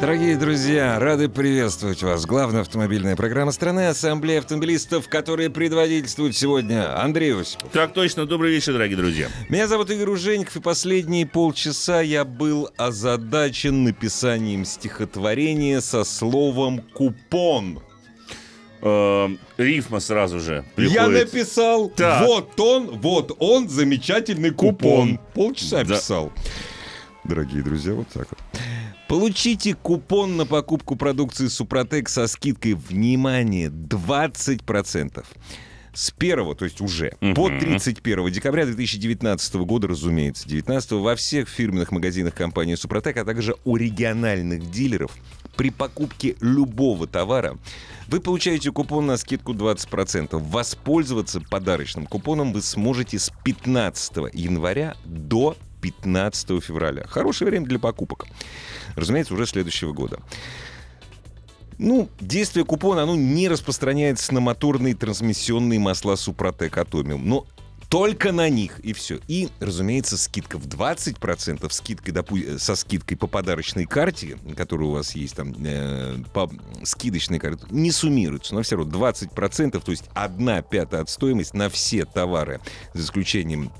Дорогие друзья, рады приветствовать вас. Главная автомобильная программа страны Ассамблея автомобилистов, которая предводительствует сегодня Андрей Осипов. Так точно. Добрый вечер, дорогие друзья. Меня зовут Игорь Ужеников, и последние полчаса я был озадачен написанием стихотворения со словом «купон». Э, рифма сразу же приходит. Я написал, Так. вот он, вот он, замечательный купон. Купон. Полчаса Да. писал. Дорогие друзья, вот так вот. Получите купон на покупку продукции Супротек со скидкой, внимание, 20%. С 1, то есть уже, по 31 декабря 2019 года, разумеется, 19 во всех фирменных магазинах компании Супротек, а также у региональных дилеров при покупке любого товара вы получаете купон на скидку 20%. Воспользоваться подарочным купоном вы сможете с 15 января до 15 февраля. Хорошее время для покупок. Разумеется, уже следующего года. Ну, действие купона, оно не распространяется на моторные трансмиссионные масла Супротек Атомиум. Но только на них, и все. И, разумеется, скидка в 20%, скидкой, допу- со скидкой по подарочной карте, которая у вас есть там, э, по скидочной карте, не суммируется, но все равно 20%, то есть 1 пятая от стоимости на все товары, за исключением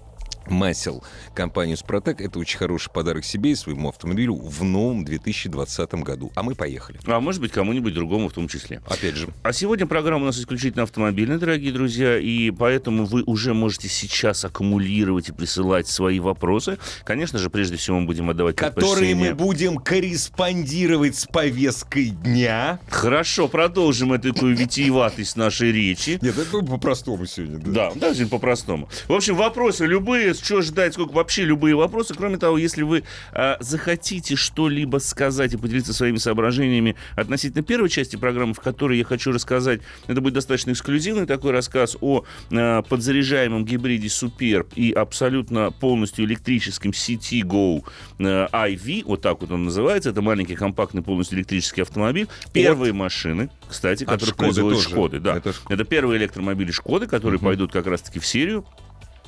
масел компании «Супротек». Это очень хороший подарок себе и своему автомобилю в новом 2020 году. А мы поехали. А может быть, кому-нибудь другому в том числе. Опять же, А сегодня программа у нас исключительно автомобильная, дорогие друзья, и поэтому вы уже можете сейчас аккумулировать и присылать свои вопросы. Конечно же, прежде всего мы будем отдавать которые мы будем корреспондировать с повесткой дня. Хорошо, продолжим эту витиеватость нашей речи. Нет, это по-простому сегодня. Да, даже по-простому. В общем, вопросы любые, что ждать, сколько вообще любые вопросы. Кроме того, если вы а, захотите что-либо сказать и поделиться своими соображениями относительно первой части программы, в которой я хочу рассказать, это будет достаточно эксклюзивный такой рассказ о а, подзаряжаемом гибриде Superb и абсолютно полностью электрическом CT Go а, IV, вот так вот он называется, это маленький компактный полностью электрический автомобиль. Первые машины, кстати, От которые Шкоды производят тоже. Шкоды, да. Это Это первые электромобили Шкоды, которые пойдут как раз-таки в серию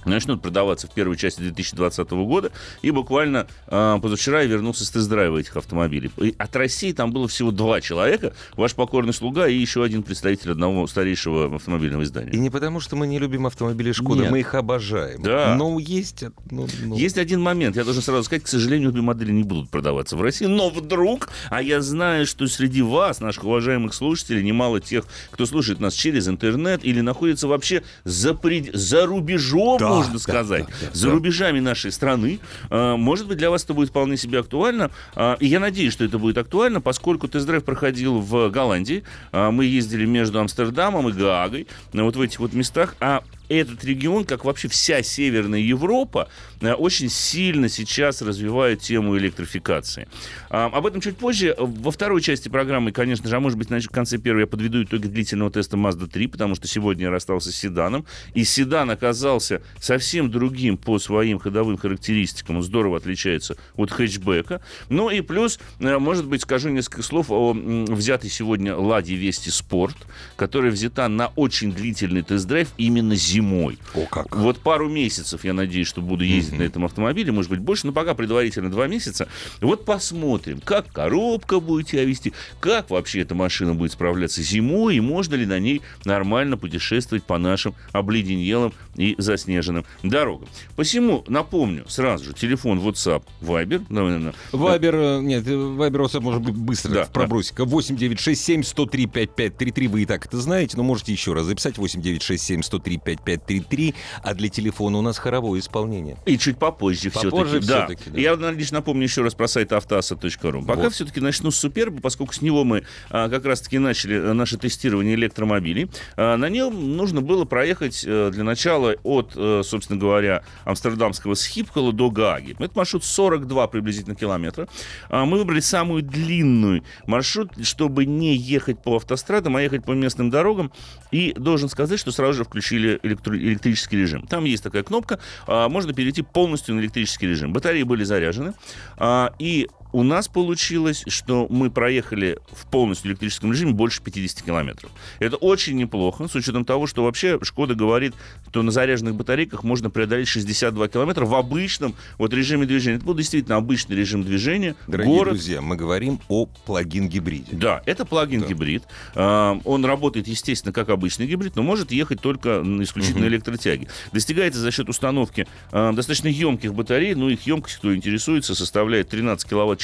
начнут продаваться в первой части 2020 года. И буквально э, позавчера я вернулся с тест-драйва этих автомобилей. И от России там было всего два человека. Ваш покорный слуга и еще один представитель одного старейшего автомобильного издания. И не потому, что мы не любим автомобили Шкода, Нет. мы их обожаем. Да. Но есть... ну, ну, Есть один момент, я должен сразу сказать, к сожалению, обе модели не будут продаваться в России, но вдруг, а я знаю, что среди вас, наших уважаемых слушателей, немало тех, кто слушает нас через интернет или находится вообще за, пред- за рубежом, Да, можно да, сказать, да, да, за да. рубежами нашей страны. А, Может быть, для вас это будет вполне себе актуально. А, И я надеюсь, что это будет актуально, поскольку тест-драйв проходил в Голландии. А, Мы ездили между Амстердамом и Гаагой, ну, вот в этих вот местах. А этот регион, как вообще вся Северная Европа, э, очень сильно сейчас развивает тему электрификации. А, Об этом чуть позже. Во второй части программы, конечно же, а может быть, значит, в конце первой я подведу итоги длительного теста Mazda 3, потому что сегодня я расстался с седаном. И седан оказался совсем другим по своим ходовым характеристикам. Он здорово отличается от хэтчбека. Ну и плюс, э, может быть, скажу несколько слов о взятой сегодня Ладе Вести Спорт, которая взята на очень длительный тест-драйв именно зимой. О, как. Вот пару месяцев, я надеюсь, что буду ездить на этом автомобиле, может быть, больше, но пока предварительно два месяца. Вот посмотрим, как коробка будет себя вести, как вообще эта машина будет справляться зимой, и можно ли на ней нормально путешествовать по нашим обледенелым и заснеженным дорогам. Посему напомню сразу же телефон WhatsApp, Viber, наверное, Вайбер, э, нет, Вайбер WhatsApp может быть быстро Да, в пробросика. 8967 103 5533, вы и так это знаете, но можете еще раз записать 8967 103 5533. 5533, а для телефона у нас хоровое исполнение. И чуть попозже, Попозже все-таки. Да. всё-таки, да. Я лишь напомню еще раз про сайт автоаса.ру. Пока Вот. все-таки начну с Суперба, поскольку с него мы а, как раз-таки начали а, наше тестирование электромобилей. А, на нем нужно было проехать э, для начала от, э, собственно говоря, амстердамского Схипхола до Гааги. Это маршрут 42 приблизительно километра. А, мы выбрали самую длинную маршрут, чтобы не ехать по автострадам, а ехать по местным дорогам. И должен сказать, что сразу же включили электро- электрический режим. Там есть такая кнопка, а, можно перейти полностью на электрический режим. Батареи были заряжены, а, и у нас получилось, что мы проехали в полностью электрическом режиме больше 50 километров. Это очень неплохо, с учетом того, что вообще Шкода говорит, что на заряженных батарейках можно преодолеть 62 километра в обычном вот режиме движения. Это был действительно обычный режим движения. Дорогие город, друзья, мы говорим о плагин-гибриде. да, это плагин гибрид. А, Он работает, естественно, как обычный гибрид, но может ехать только исключительно электротяге. Достигается за счет установки а, достаточно емких батарей, но их емкость, кто интересуется, составляет 13 киловатт-часов,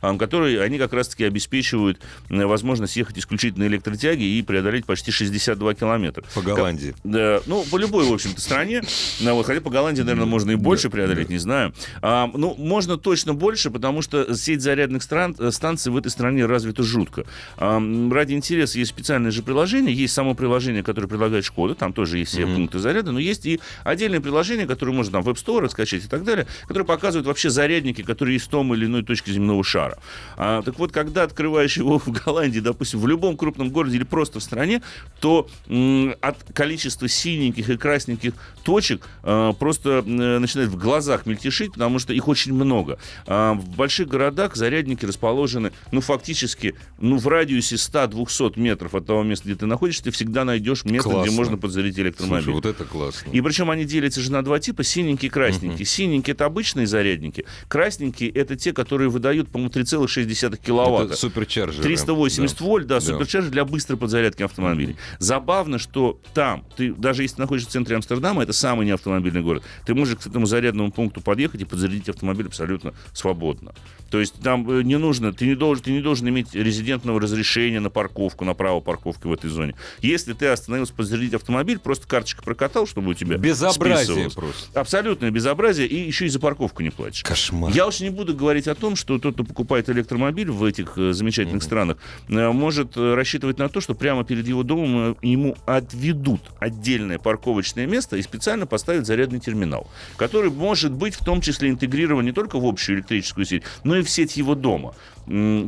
а, которые они как раз-таки обеспечивают возможность ехать исключительно на электротяге и преодолеть почти 62 километра. По Голландии. Да, ну, по любой, в общем-то, стране. Ну, вот, хотя по Голландии, наверное, можно и больше преодолеть, не знаю. А, ну, можно точно больше, потому что сеть зарядных стран, э, станций в этой стране развита жутко. А, ради интереса есть специальное же приложение. Есть само приложение, которое предлагает Шкода. Там тоже есть все пункты заряда. Но есть и отдельное приложение, которое можно там в App Store скачать и так далее, которое показывает вообще зарядники, которые есть в том или иной точке земного шара. А, так вот, когда открываешь его в Голландии, допустим, в любом крупном городе или просто в стране, то м, от количества синеньких и красненьких точек э, просто э, начинает в глазах мельтешить, потому что их очень много. А в больших городах зарядники расположены, ну, фактически, ну, в радиусе 100-200 метров от того места, где ты находишься, ты всегда найдешь место, Классно. где можно подзарядить электромобиль. Слушай, вот это классно. И причем они делятся же на два типа, синенькие и красненькие. Синенькие это обычные зарядники, красненькие это те, которые выдают, по-моему, 3,6 киловатта. Это суперчарджеры. 380 Да. вольт, да, Да. суперчарджер для быстрой подзарядки автомобилей. Забавно, что там, ты даже если находишься в центре Амстердама, это самый неавтомобильный город, ты можешь к этому зарядному пункту подъехать и подзарядить автомобиль абсолютно свободно. То есть там э, не нужно, ты не должен, ты не должен иметь резидентного разрешения на парковку, на право парковки в этой зоне. Если ты остановился подзарядить автомобиль, просто карточка прокатал, чтобы у тебя Безобразие просто. Абсолютное безобразие, и еще и за парковку не платишь. Кошмар. Я уж не буду говорить о том, что тот, кто покупает электромобиль в этих э, замечательных странах, э, может э, рассчитывать на то, что прямо перед его домом ему отведут отдельное парковочное место и специально поставят зарядный терминал, который может быть в том числе интегрирован не только в общую электрическую сеть, но и в сеть его дома.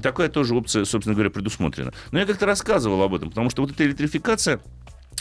Такая тоже опция, собственно говоря, предусмотрена. Но я как-то рассказывал об этом, потому что вот эта электрификация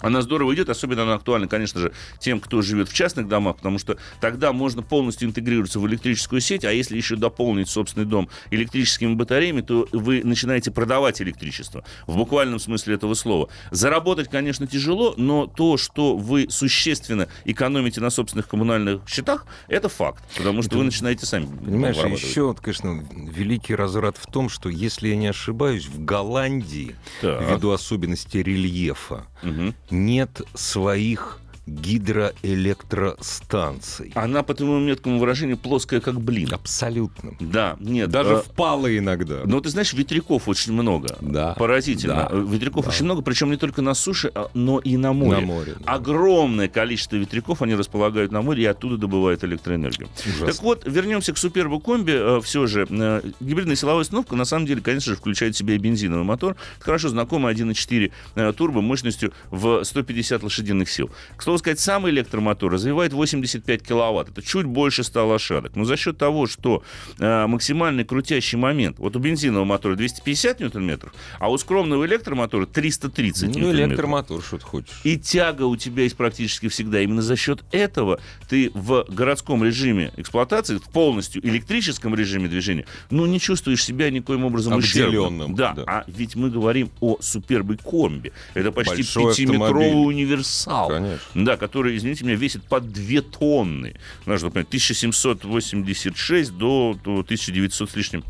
она здорово идет, особенно она актуальна, конечно же, тем, кто живет в частных домах, потому что тогда можно полностью интегрироваться в электрическую сеть, а если еще дополнить собственный дом электрическими батареями, то вы начинаете продавать электричество, в буквальном смысле этого слова. Заработать, конечно, тяжело, но то, что вы существенно экономите на собственных коммунальных счетах, это факт, потому что вы начинаете сами Понимаешь, еще, конечно, великий разврат в том, что, если я не ошибаюсь, в Голландии, Так. ввиду особенностей рельефа, Мгм. нет своих гидроэлектростанций. Она, по твоему меткому выражению, плоская, как блин. Абсолютно. Да, нет. Даже а, впало иногда. Но ты знаешь, ветряков очень много. Да. Поразительно. Да. Ветряков Да. очень много, причем не только на суше, а- но и на море. На море, да. Огромное количество ветряков они располагают на море и оттуда добывают электроэнергию. Ужасно. Так вот, вернемся к супербу комби. Все же, э, гибридная силовая установка, на самом деле, конечно же, включает в себя и бензиновый мотор. Хорошо знакомый 1.4 э, турбо мощностью в 150 лошадиных сил. К слову сказать, сам электромотор развивает 85 киловатт. Это чуть больше 100 лошадок. Но за счет того, что э, максимальный крутящий момент, вот у бензинового мотора 250 ньютон-метров, а у скромного электромотора 330 Ну, ньютон-метров. электромотор, что ты хочешь. И тяга у тебя есть практически всегда. Именно за счет этого ты в городском режиме эксплуатации, в полностью электрическом режиме движения, ну, не чувствуешь себя никоим образом ущербным. Да, да. а ведь мы говорим о супербой комби. Это почти Большой пятиметровый универсал. Конечно. Да, который, извините меня, весит под 2 тонны. Нужно понять, 1786 до, до 1900 с лишним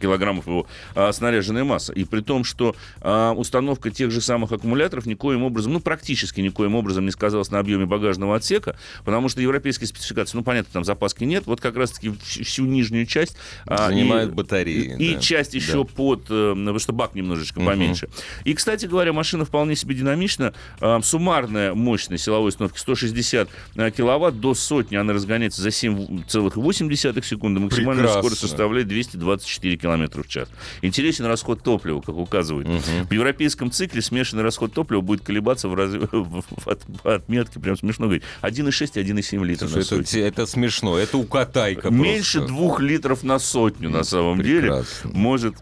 килограммов его а, снаряженная масса. И при том, что а, установка тех же самых аккумуляторов никоим образом, ну, практически никоим образом не сказалась на объеме багажного отсека, потому что европейские спецификации, ну, понятно, там запаски нет, вот как раз-таки всю нижнюю часть... А, Занимают и, батареи. И да. часть еще да. под... Э, потому что бак немножечко угу. поменьше. И, кстати говоря, машина вполне себе динамична. А, суммарная мощность силовой установки 160 а, киловатт до сотни, она разгоняется за 7,8 секунды. Максимальная Прекрасно. скорость составляет 224 километра в час. Интересен расход топлива, как указывают. Угу. В европейском цикле смешанный расход топлива будет колебаться в, раз... в отметке, прям смешно говорить, 1,6 1,7 литров Слушай, это, это смешно, это укатайка Меньше просто. двух литров на сотню, на самом Прекрасно. деле, может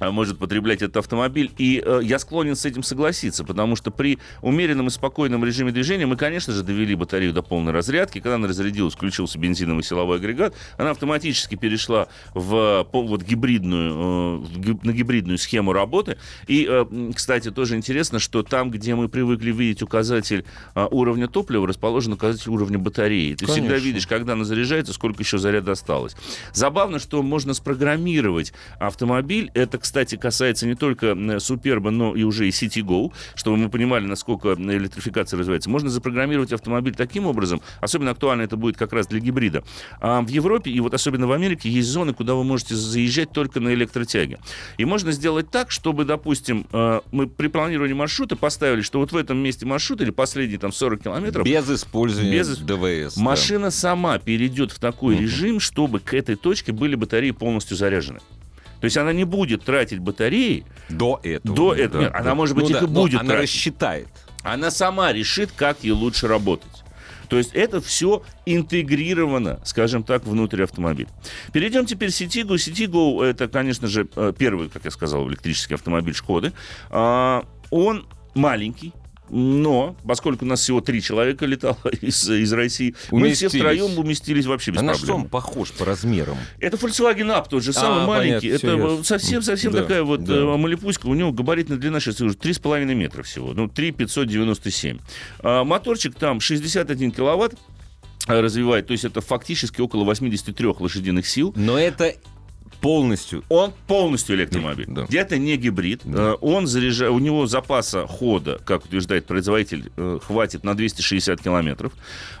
может потреблять этот автомобиль. И э, я склонен с этим согласиться, потому что при умеренном и спокойном режиме движения мы, конечно же, довели батарею до полной разрядки. Когда она разрядилась, включился бензиновый силовой агрегат, она автоматически перешла в вот, гибридную, э, на гибридную схему работы. И, э, кстати, тоже интересно, что там, где мы привыкли видеть указатель э, уровня топлива, расположен указатель уровня батареи. Ты конечно. всегда видишь, когда она заряжается, сколько еще заряда осталось. Забавно, что можно спрограммировать автомобиль. Это, кстати, касается не только Суперба, но и уже и Citigo, чтобы мы понимали, насколько электрификация развивается. Можно запрограммировать автомобиль таким образом, особенно актуально это будет как раз для гибрида. А в Европе и вот особенно в Америке есть зоны, куда вы можете заезжать только на электротяге. И можно сделать так, чтобы, допустим, э, мы при планировании маршрута поставили, что вот в этом месте маршрута или последние там 40 километров... Без использования без... ДВС. Машина да. сама перейдет в такой угу. режим, чтобы к этой точке были батареи полностью заряжены. То есть она не будет тратить батареи до этого. До этого. Да, Нет. Она, может быть, ну, их да, и будет Она тратить. рассчитает. Она сама решит, как ей лучше работать. То есть это все интегрировано, скажем так, внутрь автомобиля. Перейдем теперь к Citigo. Citigo это, конечно же, э, первый, как я сказал, электрический автомобиль Шкоды. А, он маленький, но, поскольку у нас всего три человека летало из, из России, мы все втроем уместились вообще без а проблем. на что он похож по размерам? Это Volkswagen Up, тот же самый а, маленький. Понятно, это совсем-совсем да, такая вот да. Э, малипуська. У него габаритная длина сейчас уже 3,5 метра всего. Ну, 3,597. А, моторчик там 61 киловатт развивает, то есть это фактически около 83 лошадиных сил. Но это Полностью. Он полностью электромобиль. Да. Где-то не гибрид. Да. Э, он заряжает, у него запаса хода, как утверждает производитель, э, хватит на 260 километров.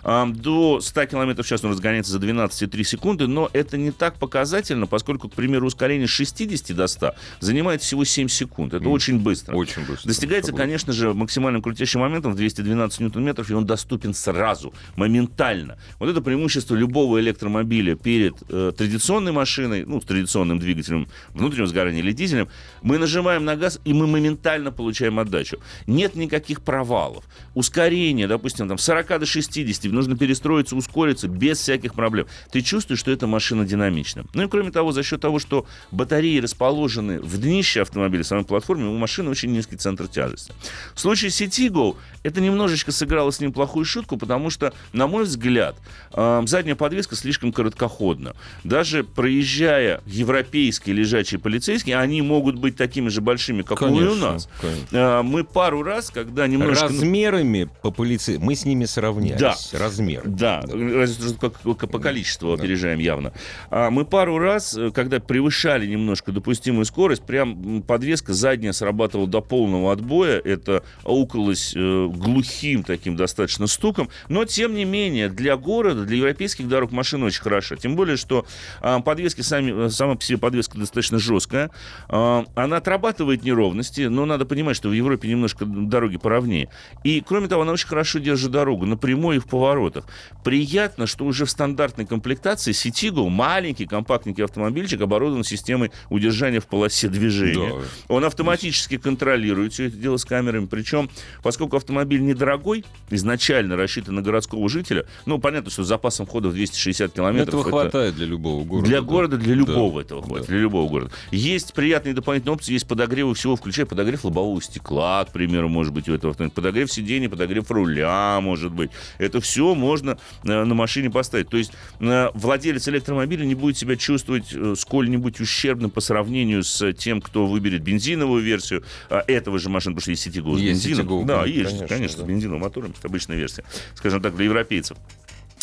До 100 километров в час он разгоняется за 12,3 секунды, но это не так показательно, поскольку, к примеру, ускорение с 60 до 100 занимает всего 7 секунд. Это mm. очень быстро. Очень быстро. Достигается, конечно же, максимальным крутящим моментом в 212 ньютон-метров, и он доступен сразу, моментально. Вот это преимущество любого электромобиля перед э, традиционной машиной, ну, традиционной традиционным двигателем внутреннего сгорания или дизелем, мы нажимаем на газ, и мы моментально получаем отдачу. Нет никаких провалов. Ускорение, допустим, там 40 до 60, нужно перестроиться, ускориться без всяких проблем. Ты чувствуешь, что эта машина динамична. Ну и кроме того, за счет того, что батареи расположены в днище автомобиля, самой платформе, у машины очень низкий центр тяжести. В случае Citigo это немножечко сыграло с ним плохую шутку, потому что, на мой взгляд, задняя подвеска слишком короткоходна. Даже проезжая европейские лежачие полицейские, они могут быть такими же большими, как конечно, у нас. Конечно. А, мы пару раз, когда немножко... Размерами по полиции мы с ними сравнялись. Да. Размер. Да, разве как, как по количеству да. опережаем явно. А мы пару раз, э, когда превышали немножко допустимую скорость, прям подвеска задняя срабатывала до полного отбоя. Это аукалось э, глухим таким достаточно стуком. Но, тем не менее, для города, для европейских дорог машина очень хороша. Тем более, что а, подвески сами, э, сама по себе подвеска достаточно жесткая. А, она отрабатывает неровности, но надо понимать, что в Европе немножко дороги поровнее. И, кроме того, она очень хорошо держит дорогу напрямую и в поворотах. Приятно, что уже в стандартной комплектации Citigo, маленький компактненький автомобильчик, оборудован системой удержания в полосе движения. Да. Он автоматически контролирует все это дело с камерами. Причем, поскольку автомобиль недорогой, изначально рассчитан на городского жителя, ну, понятно, что с запасом хода в 260 километров... Этого это хватает для любого города. Для да. города, для любого любого этого хватит, да. для любого города. Есть приятные дополнительные опции, есть подогревы всего, включая подогрев лобового стекла, к примеру, может быть, у этого автомобиля, подогрев сидений, подогрев руля, может быть. Это все можно э, на машине поставить. То есть э, владелец электромобиля не будет себя чувствовать э, сколь-нибудь ущербным по сравнению с тем, кто выберет бензиновую версию этого же машины, потому что есть Citigo с есть бензином. Да, есть, конечно, конечно да. с бензиновым мотором, это обычная версия, скажем так, для европейцев.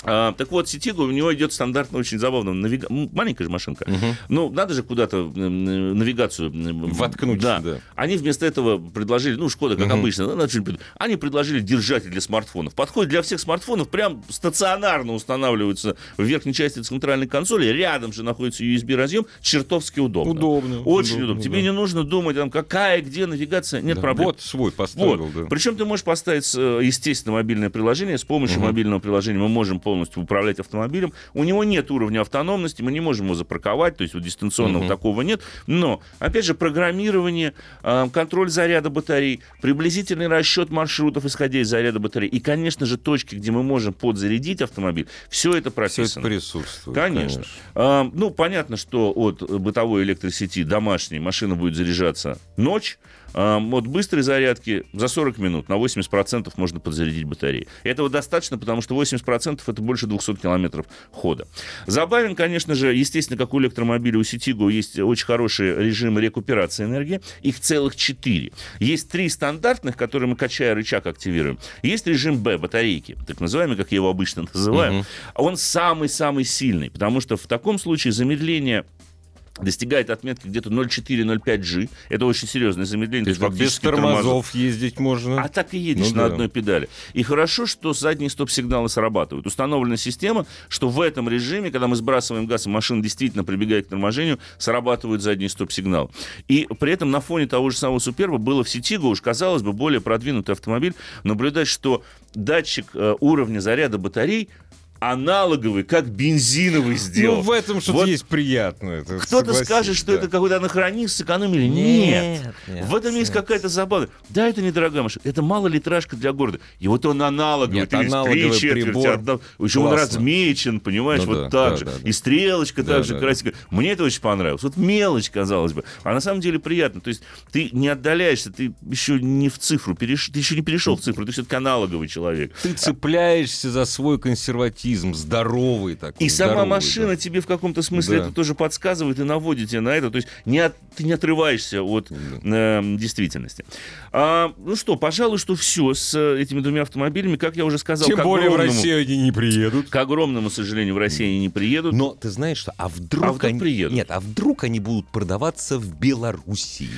А, так вот, Ситиго, у него идет стандартно очень забавно. Навига... Маленькая же машинка. Ну, надо же куда-то навигацию... Воткнуть, Да. да. Они вместо этого предложили, ну, Шкода, как обычно, ну, значит, они предложили держатель для смартфонов. Подходит для всех смартфонов, прям стационарно устанавливается в верхней части центральной консоли. Рядом же находится USB-разъем. Чертовски удобно. Удобно, Очень удобно, удобно. Тебе да. не нужно думать, там, какая, где навигация. Нет Да. проблем. Вот свой поставил, Вот. да. Причем ты можешь поставить, э, естественно, мобильное приложение. С помощью мобильного приложения мы можем полностью управлять автомобилем. У него нет уровня автономности, мы не можем его запарковать, то есть вот дистанционного такого нет. Но, опять же, программирование, э, контроль заряда батарей, приблизительный расчет маршрутов, исходя из заряда батарей, и, конечно же, точки, где мы можем подзарядить автомобиль, все это Все это прописано. присутствует. Конечно. А, ну, понятно, что от бытовой электросети домашней машина будет заряжаться ночь. А, от быстрой зарядки за 40 минут на 80% можно подзарядить батареи. Этого достаточно, потому что 80% это больше 200 километров хода. Забавен, конечно же, естественно, как у электромобиля, у Ситиго есть очень хорошие режимы рекуперации энергии. Их целых 4. Есть три стандартных, которые мы, качая рычаг, активируем. Есть режим Б, батарейки, так называемый, как я его обычно называю. А Он самый-самый сильный, потому что в таком случае замедление достигает отметки где-то 0,4-0,5 G. Это очень серьезное замедление. То есть вот без фактически тормозов. тормозов ездить можно. А так и едешь Ну на да. одной педали. И хорошо, что задние стоп-сигналы срабатывают. Установлена система, что в этом режиме, когда мы сбрасываем газ, и машина действительно прибегает к торможению, срабатывают задние стоп-сигналы. И при этом на фоне того же самого Суперба было в Ситиго, уж казалось бы, более продвинутый автомобиль, наблюдать, что датчик э, уровня заряда батарей аналоговый, как бензиновый сделал. Ну, в этом что-то Вот есть приятное. кто-то скажет, что да. это какой-то анахронизм, сэкономили. Нет, Нет. нет, В этом есть нет. какая-то забава. Да, это недорогая машина. Это малолитражка для города. И вот он аналоговый. Нет, ты аналоговый три четверти прибор. отдал. Еще он размечен, понимаешь, Ну вот да, так да, же. да, да. И стрелочка Да, также да, красивая. Мне это очень понравилось. Вот мелочь, казалось бы. А на самом деле приятно. То есть ты не отдаляешься, ты еще не в цифру, переш... ты еще не перешел в цифру, ты все-таки аналоговый человек. Ты цепляешься за свой консерватизм, здоровый такой. И сама здоровый, машина да. тебе в каком-то смысле Да. это тоже подсказывает и наводит тебя на это. То есть не от- ты не отрываешься от э, действительности. А, ну что, пожалуй, что все с э, этими двумя автомобилями. Как я уже сказал, Тем более в огромному- Россию они не приедут. К огромному сожалению, в России они не приедут. Но ты знаешь что, а вдруг, А вдруг они... приедут? Нет, а вдруг они будут продаваться в Белоруссии?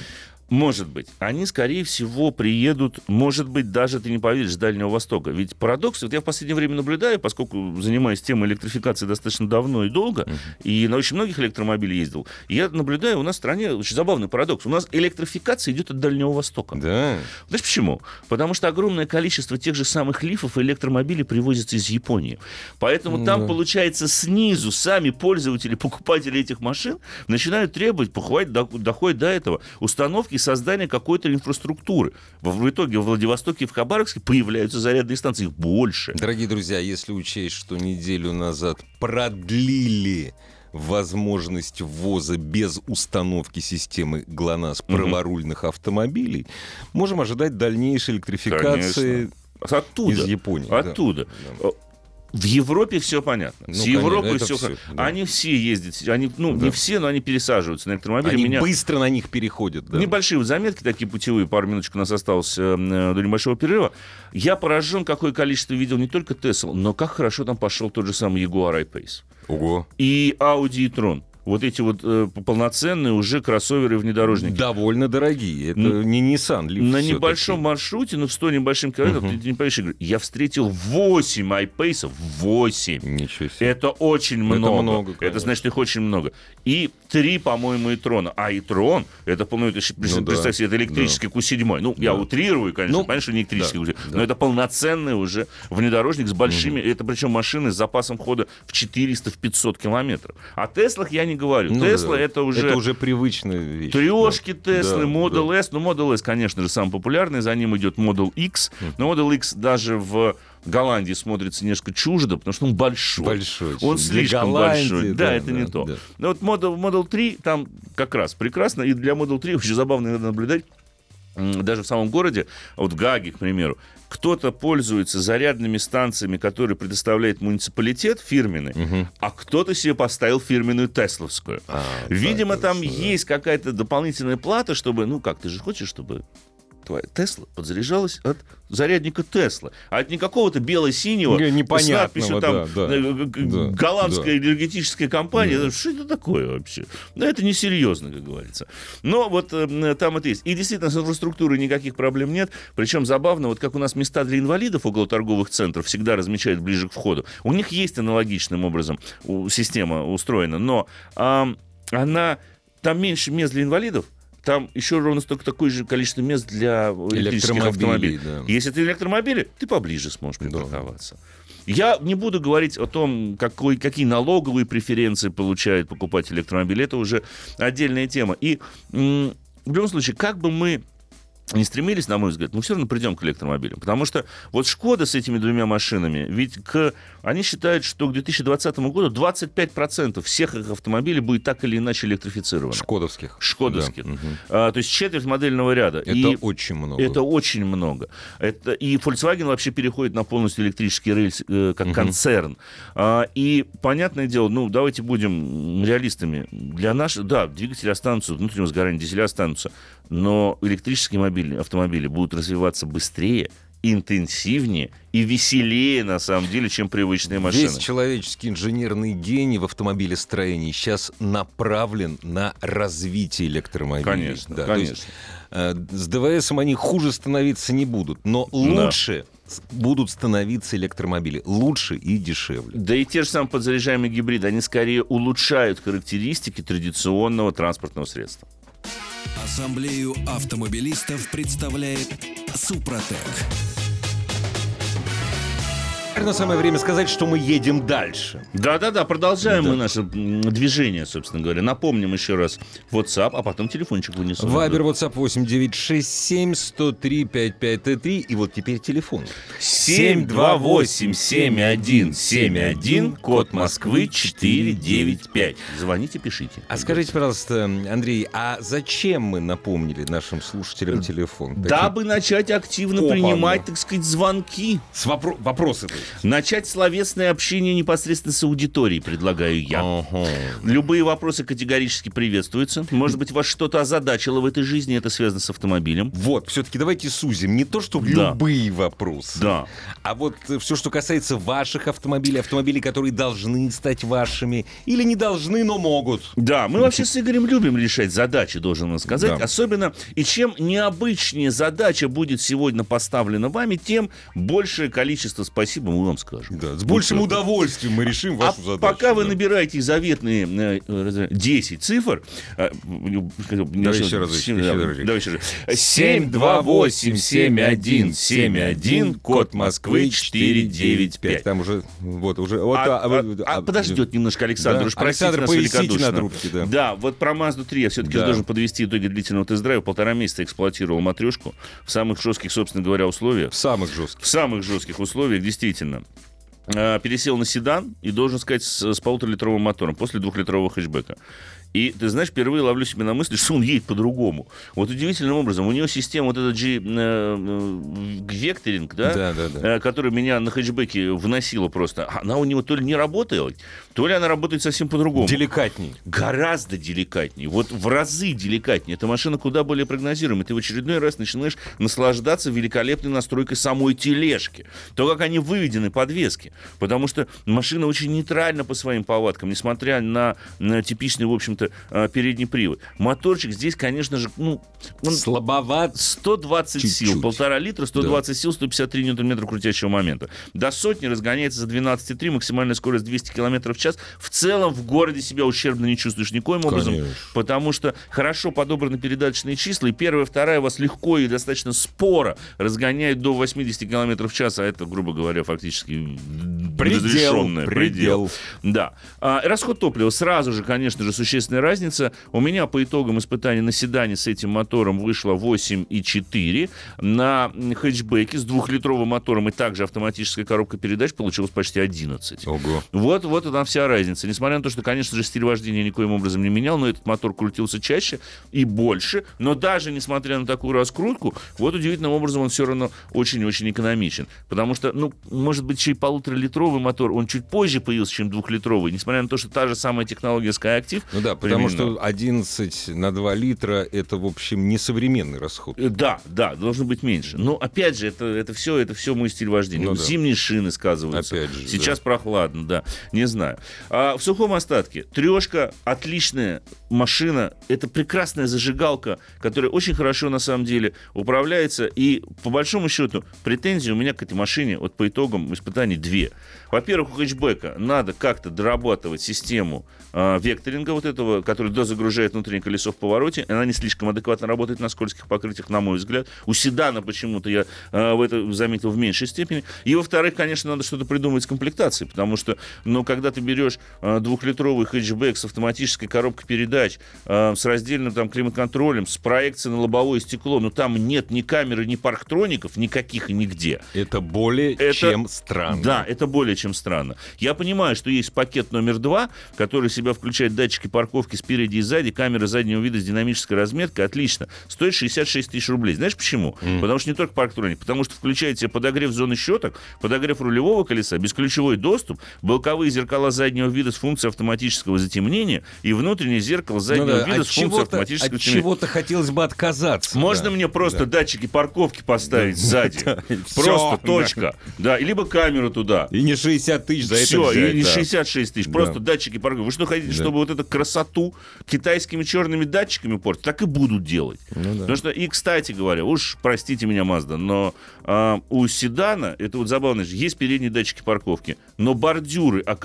Может быть. Они, скорее всего, приедут, может быть, даже, ты не поверишь, с Дальнего Востока. Ведь парадокс, вот я в последнее время наблюдаю, поскольку занимаюсь темой электрификации достаточно давно и долго, и на очень многих электромобилях ездил, я наблюдаю, у нас в стране очень забавный парадокс. У нас электрификация идет от Дальнего Востока. Да. Знаешь почему? Потому что огромное количество тех же самых лифов и электромобилей привозится из Японии. Поэтому там, Да. получается, снизу сами пользователи, покупатели этих машин начинают требовать, похватить, до- доходит до этого, установки и создания какой-то инфраструктуры. В, итоге в Владивостоке и в Хабаровске появляются зарядные станции, их больше. Дорогие друзья, если учесть, что неделю назад продлили возможность ввоза без установки системы ГЛОНАСС праворульных автомобилей, можем ожидать дальнейшей электрификации Оттуда. из Японии. да. Оттуда. Да. В Европе все понятно. Ну, С Европой все. всё, да. Они все ездят. Они, ну, Да. не все, но они пересаживаются на электромобили. Они Меня- быстро на них переходят. да. Небольшие вот заметки, такие путевые, пару минуточек у нас осталось э, э, до небольшого перерыва. Я поражен, какое количество видел не только Tesla, но как хорошо там пошел тот же самый Jaguar I-Pace. Ого. И Audi и Tron. Вот эти вот э, полноценные уже кроссоверы и внедорожники. Довольно дорогие. Это Ну, не Nissan Leaf На небольшом маршруте, ну, в 100 небольшим километров, ты не поверишь, я говорю, я встретил 8 айпейсов, 8. Ничего себе. Это очень много. много, это конечно. значит, их очень много. И три, по-моему, и трона. А и трон, это, по-моему, это, Ну да, представьте, это электрический Q7. Ну, я Да. утрирую, конечно, Ну, понятно, не электрический да, Q7, да. но это полноценный уже внедорожник с большими, это причем машины с запасом хода в 400-500 километров. О Теслах я не говорю. Ну Тесла да. это уже... Это уже привычная вещь. Трешки да. Теслы, Да, Model да. S. Ну, Model S, конечно же, самый популярный. За ним идет Model X. Но Model X даже в Голландии смотрится несколько чуждо, потому что он большой. Большой. Он слишком Голландии, большой. Да, да, это да, не то. да. Но вот Model, Model 3 там как раз прекрасно. И для Model 3 очень забавно иногда наблюдать, даже в самом городе, вот в Гаге, к примеру, кто-то пользуется зарядными станциями, которые предоставляет муниципалитет фирменный, а кто-то себе поставил фирменную Тесловскую. А, Видимо, так, там да. есть какая-то дополнительная плата, чтобы, ну как, ты же хочешь, чтобы твоя Тесла подзаряжалась от зарядника Тесла, а от не какого-то бело-синего Не- с надписью там да, да. э, г- Да, голландская энергетическая компания. Что это такое вообще? Да это несерьезно, как говорится. Но вот э, там это есть. И действительно, с инфраструктурой никаких проблем нет. Причем забавно, вот как у нас места для инвалидов около торговых центров всегда размечают ближе к входу. У них есть аналогичным образом система устроена, но ам, она там меньше мест для инвалидов, там еще ровно столько такое же количество мест для электрических автомобилей. да. Если это электромобили, ты поближе сможешь припарковаться. Я не буду говорить о том, какой, какие налоговые преференции получает покупатель электромобиля. Это уже отдельная тема. И в любом случае, как бы мы не стремились, на мой взгляд, мы все равно придем к электромобилям. Потому что вот Шкода с этими двумя машинами, ведь к, они считают, что к 2020 году 25% всех их автомобилей будет так или иначе электрифицировано. Шкодовских. Шкодовских. Да. А, то есть четверть модельного ряда. Это И очень много. это очень много. Это, и Volkswagen вообще переходит на полностью электрический рельс э, как концерн. А, и понятное дело, ну давайте будем реалистами. Для наших, да, двигатели останутся, внутреннего сгорания дизеля останутся, но электрические мобили, автомобили будут развиваться быстрее, интенсивнее и веселее, на самом деле, чем привычные машины. Весь человеческий инженерный гений в автомобилестроении сейчас направлен на развитие электромобилей. Конечно, Да, конечно. есть, э, с ДВСом они хуже становиться не будут, но лучше с- будут становиться электромобили. Лучше и дешевле. Да и те же самые подзаряжаемые гибриды, они скорее улучшают характеристики традиционного транспортного средства. Ассамблею автомобилистов представляет Супротек. Наверное, самое время сказать, что мы едем дальше. Да-да-да, продолжаем мы наше движение, собственно говоря. Напомним еще раз WhatsApp, а потом телефончик вынесу. Вайбер, WhatsApp 8967 103 5533. И вот теперь телефон. 728-7171, код Москвы 495. Звоните, пишите. А скажите, пожалуйста, Андрей, а зачем мы напомнили нашим слушателям телефон? Дабы начать активно Опа, принимать, ну. так сказать, звонки. С вопро- вопросы. Начать словесное общение непосредственно с аудиторией, предлагаю я. Ага. Любые вопросы категорически приветствуются. Может быть, вас что-то озадачило в этой жизни, это связано с автомобилем. Вот, все-таки давайте сузим. Не то, что Да. любые вопросы. Да. А вот все, что касается ваших автомобилей, автомобилей, которые должны стать вашими, или не должны, но могут. Да, мы вообще с Игорем любим решать задачи, должен вам сказать. Да. Особенно, и чем необычнее задача будет сегодня поставлена вами, тем большее количество спасибо мы вам скажем. Да, с большим удовольствием мы решим А вашу задачу. пока вы да. набираете заветные э, э, 10 цифр... э, Давай еще раз. 728-7171, код Москвы 495. Там уже, вот, уже... Вот, А, а, вы- а- а подождет немножко Александр, Да. Александр, нас поясните на трубке, да. Да, вот про Mazda 3 я все-таки Да. должен подвести итоги длительного тест-драйва. Полтора месяца эксплуатировал матрешку в самых жестких, собственно говоря, условиях. В самых жестких. В самых жестких условиях, действительно. А, Пересел на седан и, должен сказать, с, с полуторалитровым мотором после двухлитрового хэтчбека. И, ты знаешь, впервые ловлю себя на мысли, что он едет по-другому. Вот удивительным образом. У него система вот этот G, э, векторинг, да? Да, да, да. э, которая меня на хэтчбеке вносила просто. Она у него то ли не работает, то ли она работает совсем по-другому. Деликатней. Гораздо деликатнее. Вот в разы деликатнее. Эта машина куда более прогнозируемая. Ты в очередной раз начинаешь наслаждаться великолепной настройкой самой тележки. То, как они выведены подвески. Потому что машина очень нейтральна по своим повадкам, несмотря на, на типичный, в общем-то, э, передний привод. Моторчик здесь, конечно же, ну, он Слабоват. 120 сил, Чуть-чуть. полтора литра, 120 сил, 153 ньютон-метра крутящего момента. До сотни разгоняется за 12,3, максимальная скорость 200 км в час. В целом в городе себя ущербно не чувствуешь никоим образом, Конечно. потому что хорошо подобраны передаточные числа, и первая, вторая вас легко и достаточно споро разгоняет до 80 км в час, а это, грубо говоря, фактически Предел, разрешенное, предел. да. А, расход топлива сразу же, конечно же, существенная разница. У меня по итогам испытаний на седане с этим мотором вышло 8,4. На хэтчбеке с двухлитровым мотором и также автоматическая коробка передач получилось почти 11. Ого. Вот, вот и там вся разница. Несмотря на то, что, конечно же, стиль вождения никоим образом не менял, но этот мотор крутился чаще и больше. Но даже несмотря на такую раскрутку, вот удивительным образом он все равно очень-очень экономичен. Потому что, ну, может быть, еще и полуторалитровый мотор, он чуть позже появился, чем двухлитровый. Несмотря на то, что та же самая технология SkyActiv, Ну да, потому применено. что 11 на 2 литра это, в общем, несовременный расход. Э, Да, да, должно быть меньше. Но опять же, это, это все, это все мой стиль вождения. Ну Вот да. Зимние шины сказываются. Опять же, Сейчас прохладно, да. Не знаю. А в сухом остатке трешка отличная машина. Это прекрасная зажигалка, которая очень хорошо на самом деле управляется. И по большому счету претензии у меня к этой машине вот по итогам испытаний две. Во-первых, у хэтчбека надо как-то дорабатывать систему а, векторинга вот этого, который дозагружает внутреннее колесо в повороте. Она не слишком адекватно работает на скользких покрытиях, на мой взгляд. У седана почему-то я а, в это заметил в меньшей степени. И, во-вторых, конечно, надо что-то придумать с комплектацией, потому что, ну, когда ты берешь а, двухлитровый хэтчбэк с автоматической коробкой передач, а, с раздельным там климат-контролем, с проекцией на лобовое стекло, ну, там нет ни камеры, ни парктроников, никаких и нигде. Это более Это- чем странно. Да, это более чем странно. Я понимаю, что есть пакет номер два, который себя включает датчики парковки спереди и сзади, камеры заднего вида с динамической разметкой. Отлично. Стоит 66 тысяч рублей. Знаешь почему? Потому что не только парктроник. Потому что включает себе подогрев зоны щеток, подогрев рулевого колеса, бесключевой доступ, боковые зеркала заднего вида с функцией автоматического затемнения и внутреннее зеркало Ну заднего да, вида от с функцией автоматического от затемнения. чего-то хотелось бы отказаться. Можно да. мне просто Да. датчики парковки поставить сзади? Всё. Просто точка. Да, и либо камеру туда. И не 60 тысяч за Все, это взять, и да. 66 тысяч. Да. Просто датчики парковки. Вы что хотите, Да. чтобы вот эту красоту китайскими черными датчиками портить? Так и будут делать. Ну да. Потому что, и, кстати говоря, уж простите меня, Мазда, но а, у седана, это вот забавно, есть передние датчики парковки, но бордюры, о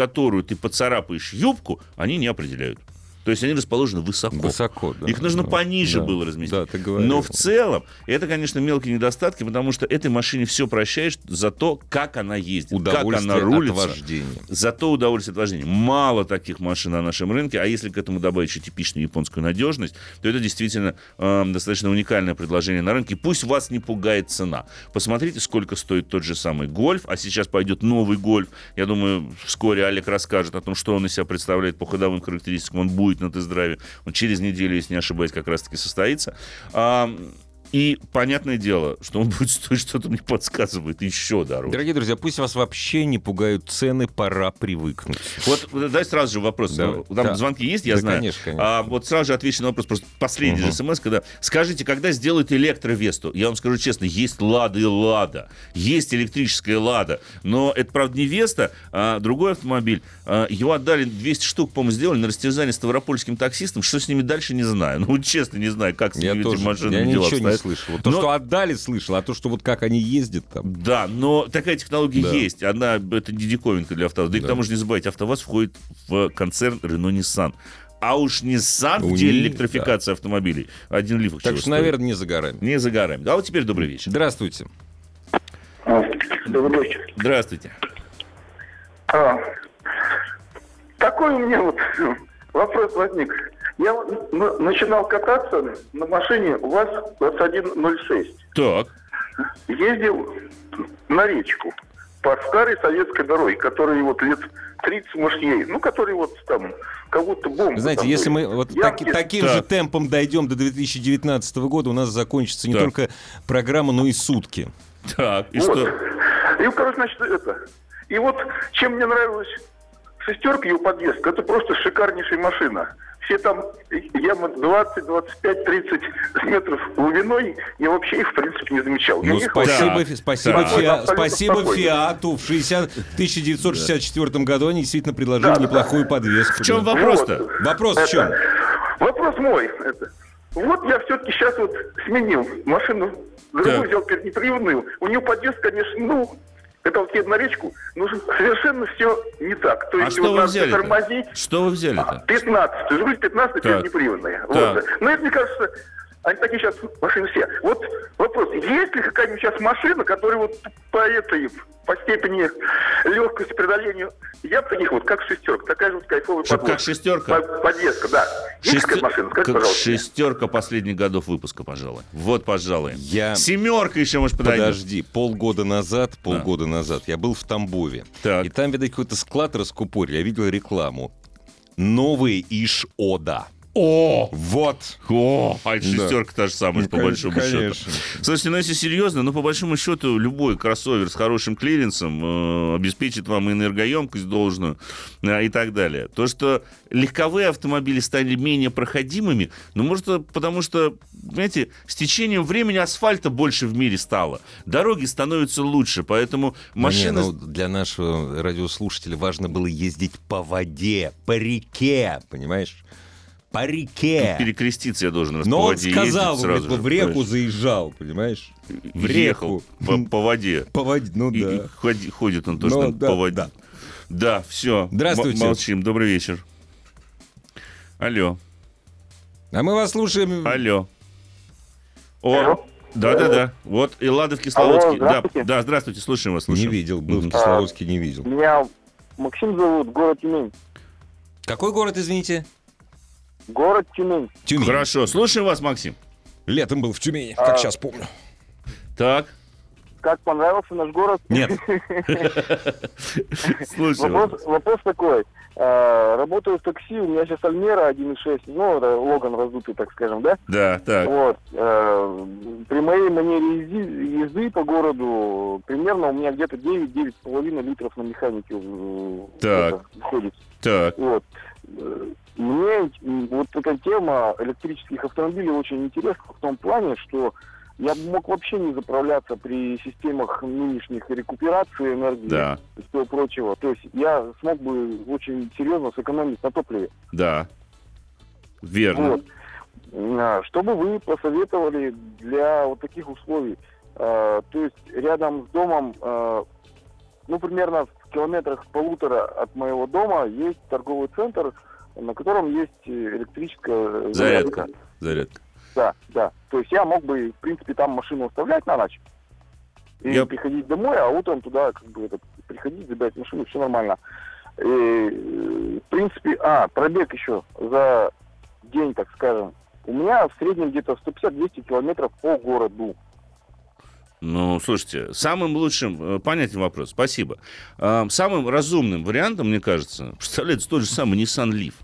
которую ты поцарапаешь юбку, они не определяют. То есть они расположены высоко. Высоко, да. Их нужно Да, пониже да. было разместить. Да, ты говорил. Но в целом это, конечно, мелкие недостатки, потому что этой машине все прощаешь за то, как она ездит, как Удовольствие она рулится. от вождения. Зато удовольствие от вождения. Мало таких машин на нашем рынке, а если к этому добавить еще типичную японскую надежность, то это действительно э, достаточно уникальное предложение на рынке. Пусть вас не пугает цена. Посмотрите, сколько стоит тот же самый гольф, а сейчас пойдет новый гольф. Я думаю, вскоре Олег расскажет о том, что он из себя представляет по ходовым характеристикам. Он будет на тест-драйве. Он через неделю, если не ошибаюсь, как раз-таки состоится. А, и понятное дело, что он будет стоить, что-то мне подсказывает, еще дороже. Дорогие друзья, пусть вас вообще не пугают цены, пора привыкнуть. Вот дай сразу же вопрос. Давай. Там Да. звонки есть, я Да, знаю. конечно, конечно. А, вот сразу же отвечу на вопрос. Просто последний Мгм. же смс, когда скажите, когда сделают электровесту? Я вам скажу честно, есть Лада и Лада. Есть электрическая Лада. Но это, правда, не Веста, а другой автомобиль. А, его отдали 200 штук, по-моему, сделали на растерзание ставропольским таксистам. Что с ними дальше, не знаю. Ну, честно, не знаю, как с Я ними тоже, этими машинами я дела обстоят. Слышал. Вот то, Но- что отдали, слышал, а то, что вот как они ездят там. Да, но такая технология Да. есть. Она, это не диковинка для АвтоВАЗа. Да и к Да. тому же не забывайте, АвтоВАЗ входит в концерн Renault Nissan. А уж Nissan У в деле них, электрификации автомобилей. Один лиф Так что, наверное, не за горами. Не за горами. А вот теперь добрый вечер. Здравствуйте. Добрый вечер. Здравствуйте. А, такой у меня вот вопрос возник. Я начинал кататься на машине УАЗ-2106. Так. Ездил на речку по старой советской дороге, которая вот лет 30, может, ей, ну, который вот там, как будто бомба. Знаете, если были. мы вот Ямки. таки- таким Так. же темпом дойдем до 2019 года, у нас закончится не Так. только программа, но и сутки. Так. И вот. что? И, короче, значит, это. И вот чем мне нравилась шестерка ее подъездка, это просто шикарнейшая машина. Все там ямы 20, 25, 30 метров глубиной, я вообще их, в принципе, не замечал. Я Ну, ехал- спасибо, фи- спасибо, так. Фиа- спасибо спокойно. Фиату. В 60 1964 году они действительно предложили Да, да. неплохую подвеску. В чем да. вопрос-то? Вот. Вопрос в Это- чем? Вопрос мой. Это. Вот я все-таки сейчас вот сменил машину, другую взял переднеприводную. У нее подъезд, конечно, ну, это вот на речку, но совершенно все не так. То А есть что вот вы взяли? тормозить. Что вы взяли-то? 15. То есть, говорит, 15 Так. переднеприводная. Так. Вот. Но это, мне кажется, они такие сейчас машины все. Вот вопрос, есть ли какая-нибудь сейчас машина, которая вот по этой, по степени легкости преодоления я таких вот, как шестерка, такая же вот кайфовая Чтоб подводка. как шестерка? По- Подвеска, да. Есть Шестер- такая машина? Скажите, как пожалуйста. шестерка последних годов выпуска, пожалуй. Вот, пожалуй. Я... Семерка еще, может, подойдет. Подожди, полгода назад, полгода назад я был в Тамбове. Так. И там, видать, какой-то склад раскупорили. Я видел рекламу. Новые Иш-Ода. О! Вот. О, а это Да. шестерка та же самая, Ну, по большому конечно. счету. Слушайте, ну если серьезно, ну по большому счету любой кроссовер с хорошим клиренсом э, обеспечит вам энергоемкость должную э, и так далее. То, что легковые автомобили стали менее проходимыми, ну может э, потому что, понимаете, с течением времени асфальта больше в мире стало. Дороги становятся лучше, поэтому машины... Не, ну, для нашего радиослушателя важно было ездить по воде, по реке, понимаешь? По реке. Перекреститься я должен Но он сказал, он сразу говорит, же, в реку понимаешь? заезжал, понимаешь? В реку. по, по воде. По воде, ну И- и да. ходи- ходит он тоже Ну, там да, по воде. да. Да, все. Здравствуйте. молчим. Добрый вечер. Алло. А мы вас слушаем. Алло. О, Алло. да-да-да. Вот и Лада в Кисловодске. Алло, здравствуйте. Да, да, здравствуйте, слушаем вас. Не Слушаем. видел, был в Мгм. Кисловодске, не видел. Меня Максим зовут, город Тюмень. Какой город, извините? Город Тюмень. Тюмень. Хорошо, слушаем вас, Максим. Летом был в Тюмени, как А. сейчас помню. Так, Как понравился наш город? Нет. слушаем. вас. Вопрос, вопрос такой. Э, работаю в такси, у меня сейчас Альмера 1.6, ну, это Логан раздутый, так скажем, да? Да, так. Вот. э, при моей манере езди- езды по городу примерно у меня где-то 9-9,5 литров на механике э, Так. это входит. Так. Вот. Э, Мне вот эта тема электрических автомобилей очень интересна в том плане, что я бы мог вообще не заправляться при системах нынешних рекуперации энергии Да, и всего прочего. То есть я смог бы очень серьезно сэкономить на топливе. да. Верно. Вот. А, Что бы вы посоветовали для вот таких условий? А, То есть рядом с домом, а, ну, примерно в километрах полутора от моего дома есть торговый центр, на котором есть электрическая Зарядка. Зарядка. Да, да. То есть я мог бы, в принципе, там машину оставлять на ночь и Я- приходить домой, а утром туда как бы это, приходить, забирать машину, все нормально. И, э, в принципе, а, пробег еще за день, так скажем. У меня в среднем где-то 150-200 километров по городу. Ну, слушайте, самым лучшим, э, понятен вопрос, спасибо. Самым разумным вариантом, мне кажется, представляется тот же самый Nissan Leaf.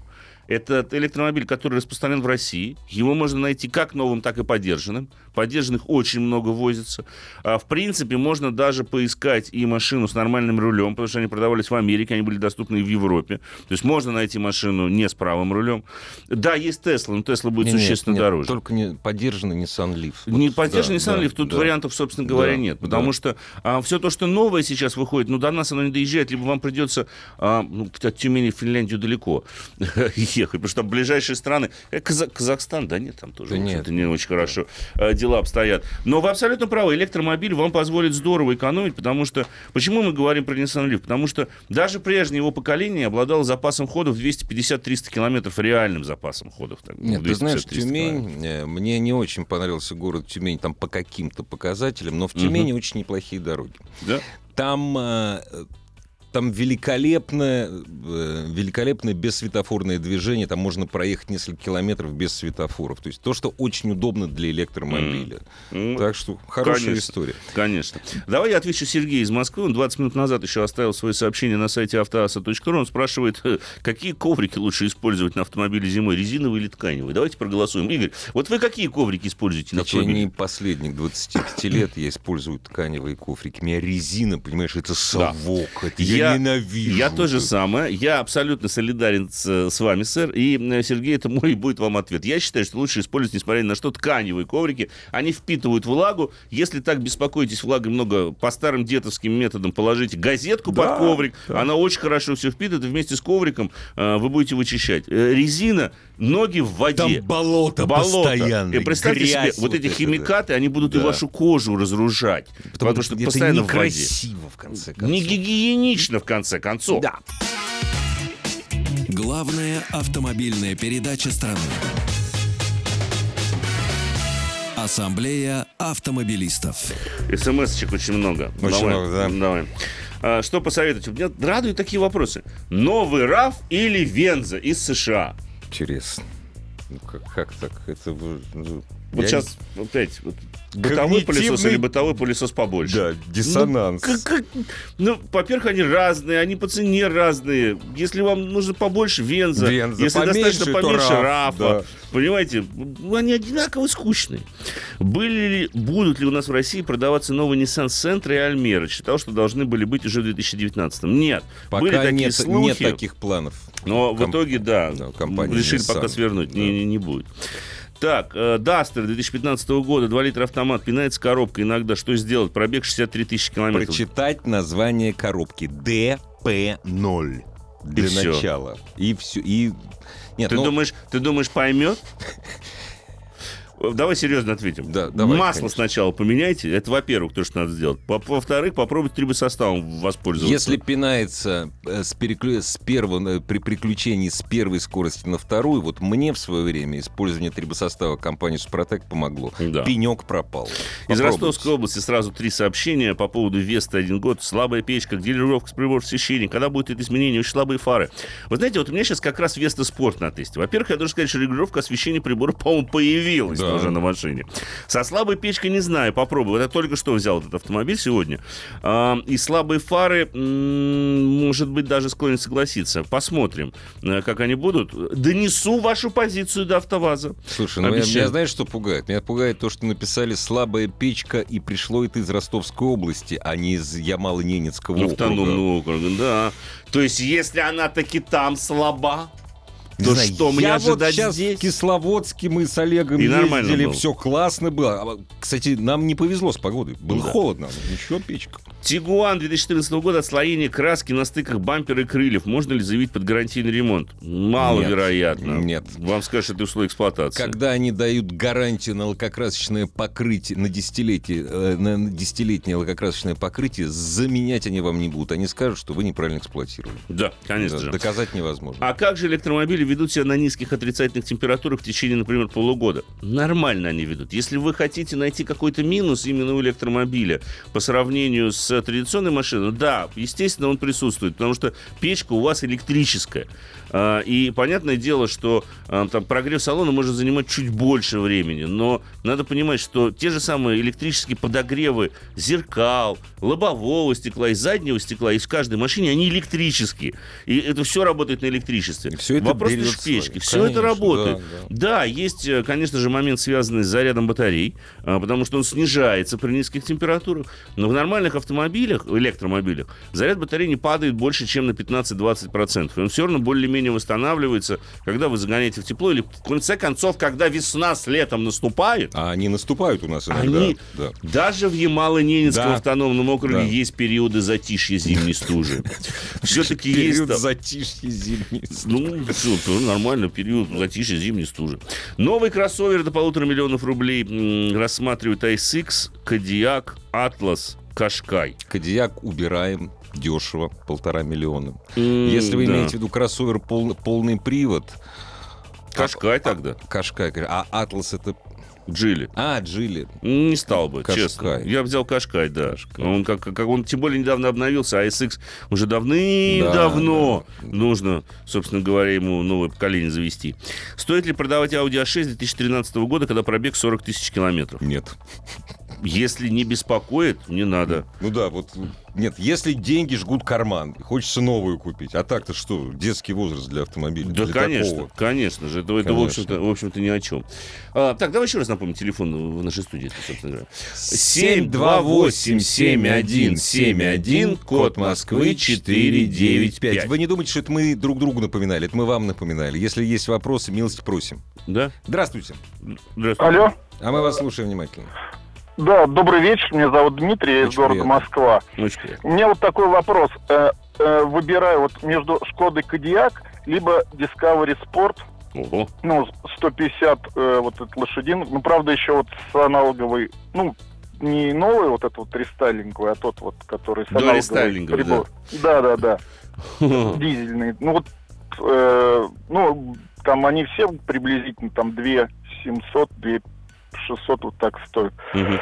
Это электромобиль, который распространен в России. Его можно найти как новым, так и подержанным. Подержанных очень много возится. А, в принципе, можно даже поискать и машину с нормальным рулем, потому что они продавались в Америке, они были доступны и в Европе. То есть можно найти машину не с правым рулем. Да, есть Тесла, но Тесла будет Не, нет, существенно нет, дороже. Только не поддержанный Nissan Leaf. Не Вот, поддержанный да, Nissan да, Leaf, тут да. вариантов, собственно говоря, Да, нет. Потому да. что все то, что новое сейчас выходит, ну, до нас оно не доезжает, либо вам придется а, ну, от Тюмени в Финляндию далеко ехать, потому что там ближайшие страны... Э, Каза- Казахстан, да нет, там тоже Да в нет. не очень хорошо э, дела обстоят. Но вы абсолютно правы, электромобиль вам позволит здорово экономить, потому что... Почему мы говорим про Nissan Leaf? Потому что даже прежнее его поколение обладало запасом ходов 250-300 километров, реальным запасом ходов. так, Нет, ты знаешь, 250-300 километров. Тюмень, э, мне не очень понравился город Тюмень там по каким-то показателям, но в Тюмени очень неплохие дороги. Да? Там, там великолепное, э, великолепное бессветофорное движение, там можно проехать несколько километров без светофоров. То есть то, что очень удобно для электромобиля. М. Так что хорошая Конечно. история. Конечно. Давай я отвечу Сергею из Москвы. Он 20 минут назад еще оставил свое сообщение на сайте автоаса.ру. Он спрашивает, какие коврики лучше использовать на автомобиле зимой, резиновые или тканевые. Давайте проголосуем. Игорь, вот вы какие коврики используете В на автомобиле? течение последних 25 лет я использую тканевые кофрики. У меня резина, понимаешь, это совок. Это я, Я- ненавижу. Я то же самое. Я абсолютно солидарен с, с вами, сэр. И, э, Сергей, это мой будет вам ответ. Я считаю, что лучше использовать, несмотря ни на что, тканевые коврики. Они впитывают влагу. Если так беспокоитесь влагой много, по старым детовским методам положите газетку Да, под коврик. да. Она очень хорошо все впитывает. И вместе с ковриком э, вы будете вычищать. Э, резина, ноги в воде. Там болото, постоянно. И представьте грязь себе, вот эти да. химикаты, они будут и Да. вашу кожу разрушать. Потому, что это постоянно в воде. некрасиво, в конце концов. Не гигиенично, в конце концов. Да. Главная автомобильная передача страны. Ассамблея автомобилистов. СМС-очек очень много. Очень Давай, много, да. Давай. А, что посоветуете? Меня радуют такие вопросы. Новый РАФ или Венза из США? Интересно. Ну, как, как так? Это ну, Вот Я сейчас опять вот, бытовой пылесос Когнитивный- или бытовой пылесос побольше. Да, диссонанс. Ну, как- как- ну, во-первых, они разные, они по цене разные. Если вам нужно побольше Венза, Венза, если поменьше, достаточно то поменьше Раф, Рафа, да. понимаете, ну, они одинаково скучные. Были ли, будут ли у нас в России продаваться новые Nissan Sentra и Альмера? Считал, что должны были быть уже в 2019 Нет. Пока были такие нет, слухи. нет таких планов. Но в Комп- итоге, да, да, решили Nissan. пока свернуть, Да. не, не, не будет. Так, э, Дастер 2015 года, 2 литра автомат, пинается коробка иногда. Что сделать? Пробег 63 тысячи километров. Прочитать название коробки. ДП-0. Для И начала. И все. И... Нет, Ты, ну, думаешь, ты думаешь, поймет? Давай серьезно ответим. Да, давай, Масло конечно. сначала поменяйте. Это, во-первых, то, что надо сделать. Во- Во-вторых, попробуйте трибосоставом воспользоваться. Если пинается э, с, переклю- с первого, э, при приключении с первой скорости на вторую, вот мне в свое время использование трибосостава компании Супротек помогло. Да. Пенек пропал. Из. Ростовской области сразу три сообщения по поводу Веста один год. Слабая печка, делировка с приборов освещения. Когда будет это изменение? Очень слабые фары. Вы знаете, вот у меня сейчас как раз Веста Спорт на тесте. Во-первых, я должен сказать, что регулировка освещения прибора, по-моему, появилась Да. Уже на машине. Со слабой печкой не знаю, попробую. Я только что взял этот автомобиль сегодня. А, и слабые фары, может быть, даже склонен согласиться. Посмотрим, э, как они будут. Донесу вашу позицию до АвтоВАЗа. Слушай, ну меня, меня знаешь, что пугает? Меня пугает то, что написали «слабая печка» и пришло это из Ростовской области, а не из Ямало-Ненецкого округа. Автономного округа, да. То есть, если она таки там слаба, Не то знаю, что мне ожидать вот сейчас здесь? в Кисловодске мы с Олегом И ездили, было. все классно было. А, Кстати, нам не повезло с погодой. Было да. холодно, но ничего, печка. Тигуан 2014 года, отслоение краски на стыках бампера и крыльев. Можно ли заявить под гарантийный ремонт? Маловероятно. Нет. Вам скажут, это условия эксплуатации. Когда они дают гарантию на лакокрасочное покрытие, на десятилетие, э, на десятилетнее лакокрасочное покрытие, заменять они вам не будут. Они скажут, что вы неправильно эксплуатировали. Да, конечно Да, же. Доказать невозможно. А как же электромобили ведут себя на низких отрицательных температурах в течение, например, полугода? Нормально они ведут. Если вы хотите найти какой-то минус именно у электромобиля по сравнению с традиционной машиной, да, естественно, он присутствует, потому что печка у вас электрическая. А, И понятное дело, что а, там прогрев салона может занимать чуть больше времени, но надо понимать, что те же самые электрические подогревы зеркал, лобового стекла и заднего стекла в каждой машине, они электрические. И это все работает на электричестве. И всё это Вопрос лишь свое. Все это Конечно, работает. да, Да, есть, э, конечно же, момент, связанный с зарядом батарей, а, потому что он снижается при низких температурах. Но в нормальных автомобилях, электромобилях, заряд батареи не падает больше, чем на 15-20%. И он все равно более-менее восстанавливается, когда вы загоняете в тепло, или в конце концов, когда весна с летом наступает, А они наступают у нас иногда. Они- Да. даже в Ямало-Ненецком Да. автономном округе Да. есть периоды затишья зимней стужи. Все-таки есть... Период затишья зимний. ну, всё, тоже нормально, период затишья зимней стужи. Новый кроссовер до полутора миллионов рублей рассматривают ISX, Кадиак, Атлас, Кашкай. Кадиак убираем дешево, полтора миллиона. М, Если вы да. имеете в виду кроссовер пол- полный привод, Кашкай тогда, Кашкай, а Атлас это... Джили. А, Джили. Не стал бы, Кашкай. честно. Я взял Кашкай, да. Кашкай. Он, как, как он тем более недавно обновился, а SX уже давным-давно Да, да. нужно, собственно говоря, ему новое поколение завести. Стоит ли продавать Audi A6 2013 года, когда пробег 40 тысяч километров? Нет. Если не беспокоит, не надо. Ну да, вот нет, если деньги жгут карман, хочется новую купить. А так-то что, детский возраст для автомобиля? Да, Для конечно, такого. конечно же. Это, это, в, Конечно. общем-то, в общем-то, ни о чем. А, так, давай еще раз напомним телефон в нашей студии, собственно говоря. 728-7171, код Москвы 495. Вы не думайте, что это мы друг другу напоминали, это мы вам напоминали. Если есть вопросы, милости просим. Да? Здравствуйте. Здравствуйте. Алло. А мы вас слушаем внимательно. Да, добрый вечер. Меня зовут Дмитрий, я из города приятно. Москва. Очень приятно. У меня вот такой вопрос. Э, э, выбираю вот между Шкодой Кодиак либо Discovery Sport, Ого. ну, 150 э, вот этот лошадиных, ну, правда, еще вот с аналоговой, ну, не новый вот этот вот рестайлинговый, а тот вот, который с Да, аналоговой рестайлинговый, прибор. Да, да, да. Дизельный. Ну, вот, э, ну, там они все приблизительно там 2 700, 2 600 вот так стоят. Мгм.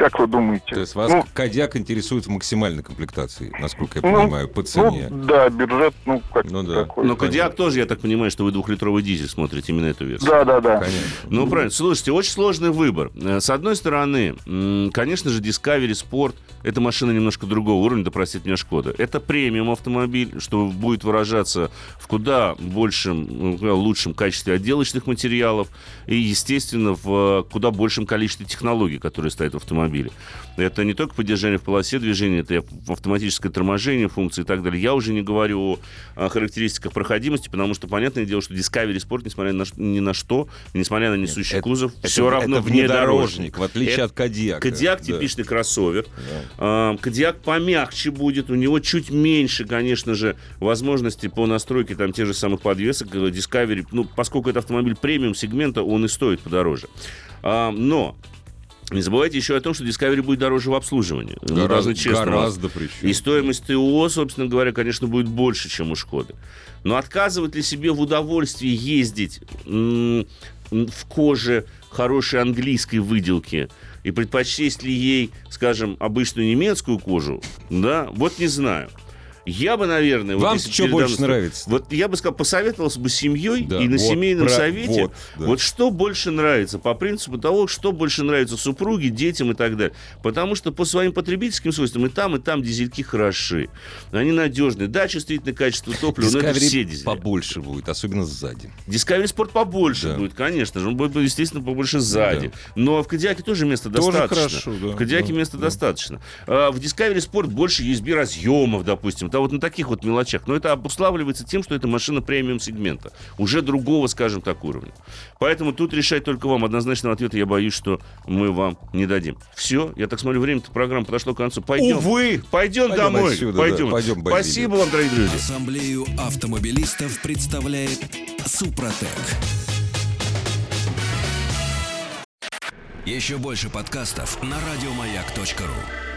Как вы думаете? То есть вас Ну, Кадьяк интересует в максимальной комплектации, насколько я ну, понимаю, по цене. Ну, да, бюджет, ну, как Ну да. такой. Но Кодиак тоже, я так понимаю, что вы двухлитровый дизель смотрите именно эту версию. Да, да, да. Конечно. Ну, правильно. Слушайте, очень сложный выбор. Э, С одной стороны, конечно же, Discovery Sport — это машина немножко другого уровня, да простит меня Шкода. Это премиум автомобиль, что будет выражаться в куда большем, ну, куда лучшем качестве отделочных материалов и, естественно, в э, куда большем количестве технологий, которые стоят в автомобиле. Это не только поддержание в полосе движения, это автоматическое торможение, функции и так далее. Я уже не говорю о характеристиках проходимости, потому что, понятное дело, что Discovery Sport, несмотря на, ни на что, несмотря на несущий Это- кузов, это- все равно это внедорожник. в отличие Это- от Кадьяка. Кодиак Да. типичный кроссовер. А, Кодиак помягче будет, у него чуть меньше, конечно же, возможностей по настройке там тех же самых подвесок. Э, Discovery, ну, поскольку это автомобиль премиум сегмента, он и стоит подороже. А, но не забывайте еще о том, что Discovery будет дороже в обслуживании. Мы Гораздо- должны честно гораздо причем. И стоимость ТО, собственно говоря, конечно, будет больше, чем у Шкоды. Но отказывать ли себе в удовольствии ездить м, в коже хорошей английской выделки и предпочесть ли ей, скажем, обычную немецкую кожу, да, вот не знаю. Я бы, наверное... вот Вам если что больше мной- нравится? Вот я бы сказал, посоветовался бы с семьей Да, и на вот, семейном про- совете. вот, да. вот что больше нравится, по принципу того, что больше нравится супруге, детям и так далее. Потому что по своим потребительским свойствам и там, и там дизельки хороши. Они надежные. Да, чувствительное качество топлива, но это Discovery все дизели. побольше будет, особенно сзади. Discovery Sport побольше Да. будет, конечно же. Он будет, естественно, побольше сзади. Но в Кадиаке тоже места Тоже достаточно. хорошо, да, В Кадиаке да, места да. достаточно. А в Discovery Sport больше USB разъемов, допустим. Да вот на таких вот мелочах. Но это обуславливается тем, что это машина премиум сегмента. Уже другого, скажем так, уровня. Поэтому тут решать только вам. Однозначного ответа я боюсь, что мы вам не дадим. Все, я так смотрю, время-то программы подошло к концу. Пойдем. Увы! Пойдем, Пойдем домой. отсюда, да. Пойдем. Пойдем, Базилий. Спасибо вам, дорогие друзья. Ассамблею автомобилистов представляет Супротек. Еще больше подкастов на радиомаяк.ру.